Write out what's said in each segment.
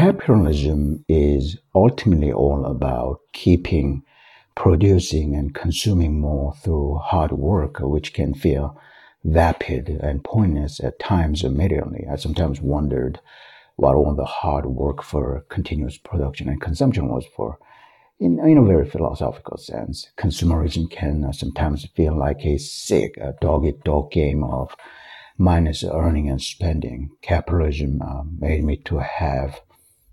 capitalism is ultimately all about keeping producing and consuming more through hard work, which can feel vapid and pointless at times immediately. I sometimes wondered what all the hard work for continuous production and consumption was for. In, in a very philosophical sense, consumerism can sometimes feel like a sick, a dog-eat-dog game of minus earning and spending. Capitalism uh, made me to have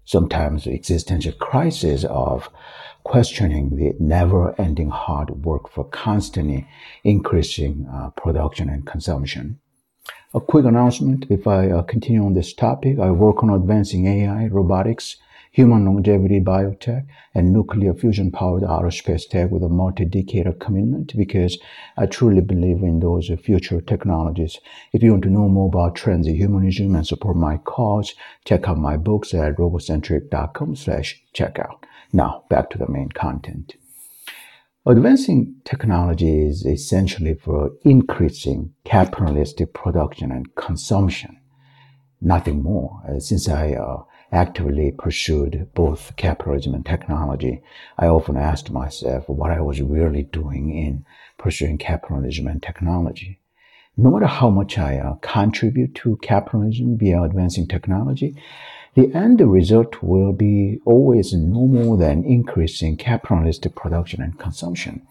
sometimes existential crisis of questioning the never-ending hard work for constantly increasing uh, production and consumption. A quick announcement if I uh, continue on this topic, I work on advancing AI, robotics, human longevity biotech, and nuclear fusion powered aerospace tech with a multi decade commitment because I truly believe in those future technologies. If you want to know more about transhumanism and support my cause, check out my books at robocentric.com slash checkout. Now, back to the main content. Advancing technology is essentially for increasing capitalistic production and consumption. Nothing more. Uh, since I uh, actively pursued both capitalism and technology, I often asked myself what I was really doing in pursuing capitalism and technology. No matter how much I uh, contribute to capitalism via advancing technology, the end result will be always no more than increasing capitalistic production and consumption.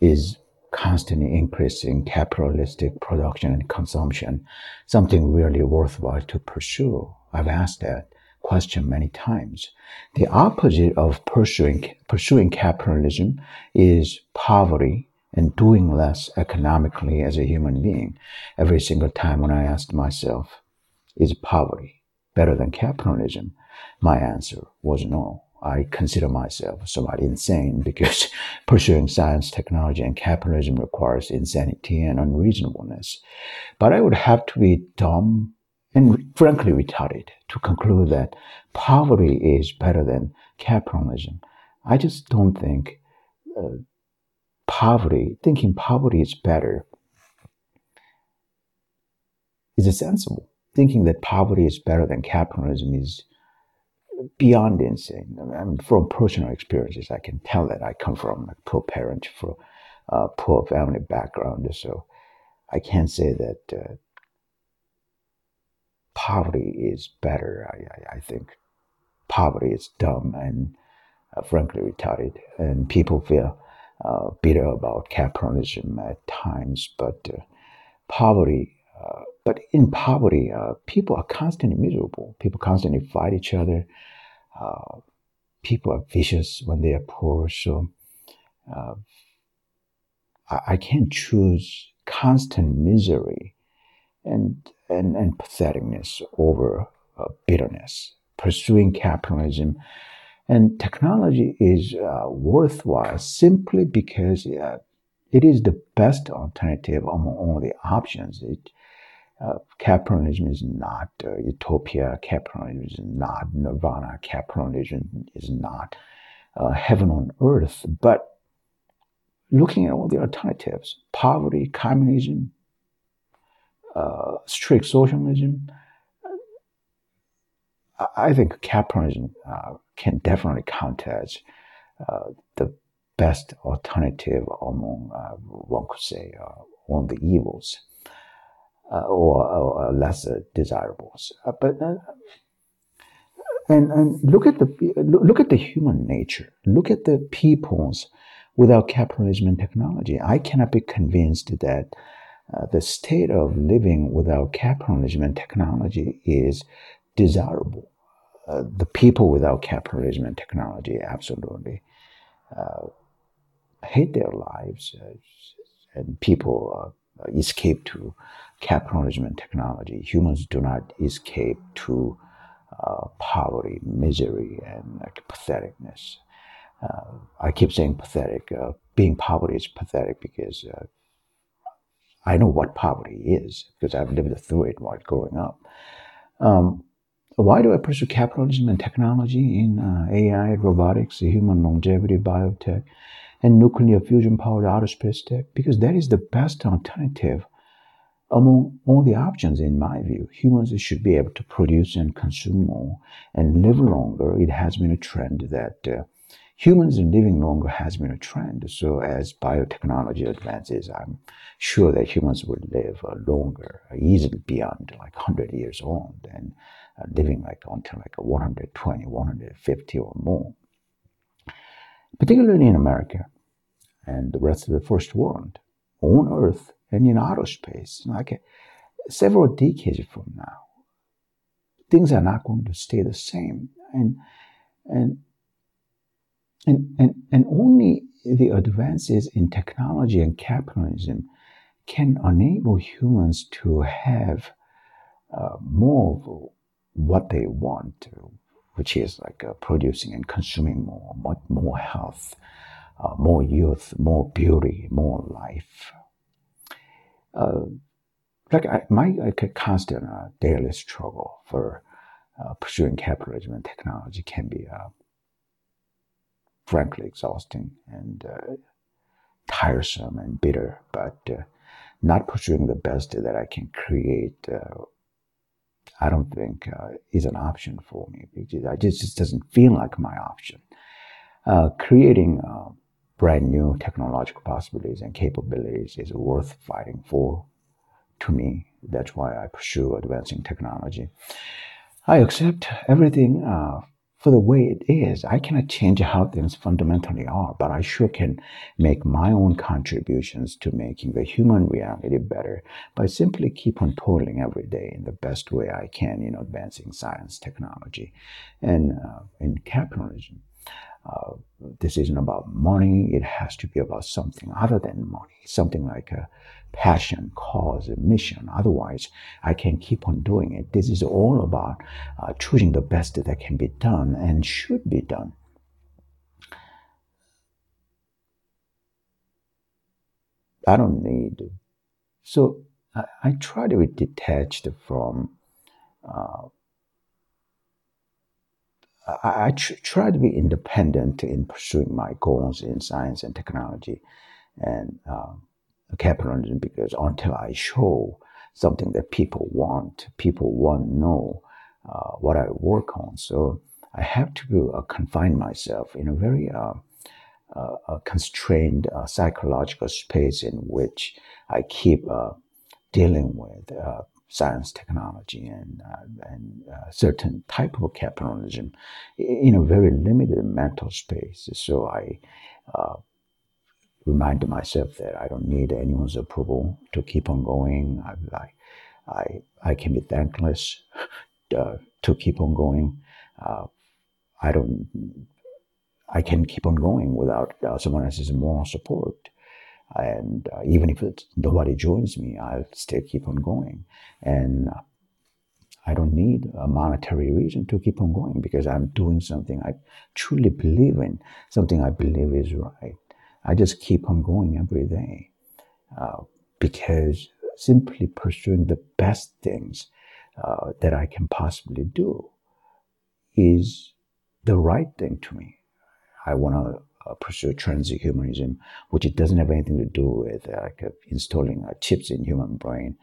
Is constantly increasing capitalistic production and consumption something really worthwhile to pursue I've asked that question many times. The opposite of pursuing, pursuing capitalism is poverty and doing less economically as a human being. Every single time when I asked myself, is poverty better than capitalism? My answer was no. I consider myself somewhat insane because pursuing science, technology, and capitalism requires insanity and unreasonableness. But I would have to be dumb and frankly retarded to conclude that poverty is better than capitalism. I just don't think uh, poverty, thinking poverty is better, is sensible. Thinking that poverty is better than capitalism is beyond insane. I mean, from personal experiences, I can tell that I come from a poor parent, from a poor family background, so I can't say that uh, poverty is better. I, I, I think poverty is dumb and uh, frankly retarded, and people feel uh, bitter about capitalism at times. But uh, poverty, uh, but in poverty, uh, people are constantly miserable. People constantly fight each other. People are vicious when they are poor. So I, I can't choose constant misery and and, and patheticness over uh, bitterness, pursuing capitalism. And technology is uh, worthwhile simply because uh, it is the best alternative among all the options. It, uh, capitalism is not uh, utopia. Capitalism is not nirvana. Capitalism is not uh, heaven on earth. But looking at all the alternatives, poverty, communism, uh, strict socialism, I think capitalism uh, can definitely count as uh, the best alternative among, uh, one could say, uh, of the evils uh, or, or, lesser desirables. but and and look at the look at the human nature. Look at the peoples without capitalism and technology. I cannot be convinced that uh, the state of living without capitalism and technology is desirable. Uh, the people without capitalism and technology absolutely uh, hate their lives, uh, and people uh, escape to capitalism and technology. Humans do not escape to poverty, misery, and patheticness. I keep saying pathetic. being poverty is pathetic because I know what poverty is because I've lived through it while growing up. Um, why do I pursue capitalism and technology in uh, AI, robotics, human longevity, biotech, and nuclear fusion powered outer space tech? Because that is the best alternative among all the options, in my view, humans should be able to produce and consume more and live longer. It has been a trend that uh, humans living longer has been a trend. So as biotechnology advances, I'm sure that humans will live uh, longer, easily beyond like 100 years old and uh, living like until like 120, 150 or more. Particularly in America and the rest of the first world, on Earth and in outer space, like uh, several decades from now, things are not going to stay the same. And and and, and, and only the advances in technology and capitalism can enable humans to have uh, more of what they want, which is like uh, producing and consuming more, more, more health, uh, more youth, more beauty, more life. Uh, like I, my like constant daily struggle for uh, pursuing capitalism and technology can be frankly exhausting and uh, tiresome and bitter, but uh, not pursuing the best that I can create, uh, I don't think uh, is an option for me because I just, doesn't feel like my option. Uh, creating uh, brand new technological possibilities and capabilities is worth fighting for to me. That's why I pursue advancing technology. I accept everything for the way it is. I cannot change how things fundamentally are, but I sure can make my own contributions to making the human reality better by simply keep on toiling every day in the best way I can in advancing science, technology, and uh, in capitalism. Uh, this isn't about money. It has to be about something other than money, something like a passion, cause, a mission. Otherwise, I can keep on doing it. This is all about uh, choosing the best that can be done and should be done. I don't need. So I, I try to be detached from. Uh, I, I tr- try to be independent in pursuing my goals in science and technology, and um, capitalism because until I show something that people want, people want to know uh, what I work on. So I have to uh, confine myself in a very uh, uh constrained uh, psychological space in which I keep uh, dealing with science, technology, and and certain type of capitalism in a very limited mental space. So I remind myself that I don't need anyone's approval to keep on going. I, I, I, I can be thankless uh, to keep on going. Uh, I don't, I can keep on going without uh, someone else's moral support. And uh, even if nobody joins me, I'll still keep on going. And I don't need a monetary reason to keep on going because I'm doing something I truly believe in, something I believe is right. I just keep on going every day uh, because simply pursuing the best things uh, that I can possibly do is the right thing to me. I want to uh, pursue transhumanism, which it doesn't have anything to do with uh, like uh, installing uh, chips in human brain,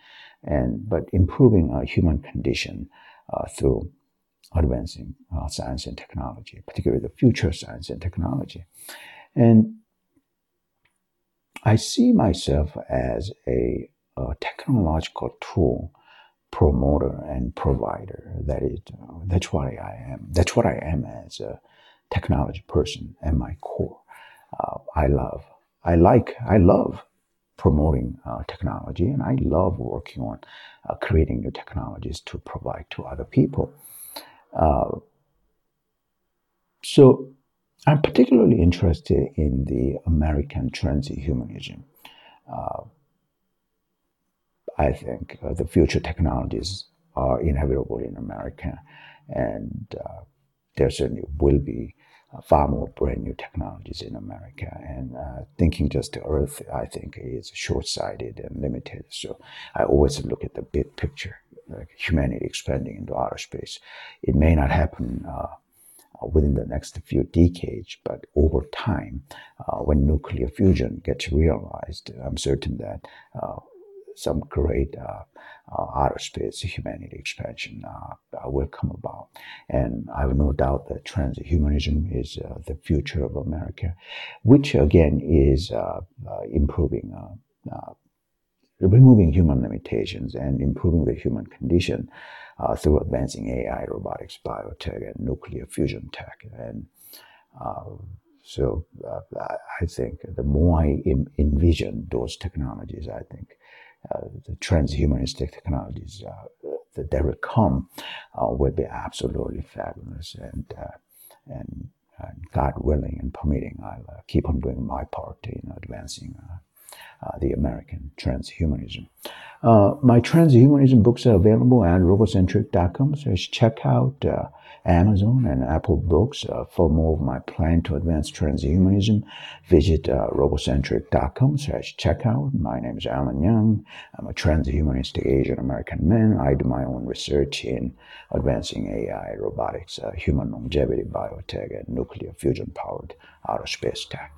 and but improving a human condition through advancing science and technology, particularly the future science and technology, and I see myself as a, a technological tool promoter and provider. That is, uh, that's what I am. That's what I am as a technology person at my core. Uh, I love, I like, I love promoting uh, technology, and I love working on uh, creating new technologies to provide to other people. Uh, so I'm particularly interested in the American transhumanism. Uh, I think uh, the future technologies are inevitable in America, and there certainly will be uh, far more brand new technologies in America. And uh, thinking just to Earth, I think, is short sighted and limited. So I always look at the big picture, like humanity expanding into outer space. It may not happen uh, uh, within the next few decades, but over time, uh, when nuclear fusion gets realized, I'm certain that uh, some great uh, uh, outer space humanity expansion uh, will come about. And I have no doubt that transhumanism is the future of America, which again is improving removing human limitations and improving the human condition uh, through advancing AI, robotics, biotech, and nuclear fusion tech. And uh, so uh, I think the more I envision those technologies, I think uh, the transhumanistic technologies uh, that they will come uh, will be absolutely fabulous. And, and, and, God willing and permitting, I'll keep on doing my part in advancing uh, the American transhumanism. Uh, my transhumanism books are available at robocentric.com. So check out uh, Amazon and Apple Books uh, for more of my plan to advance transhumanism. Visit uh, robocentric.com slash checkout. My name is Alan Young. I'm a transhumanist Asian American man. I do my own research in advancing AI, robotics, uh, human longevity, biotech, and nuclear fusion powered outer space tech.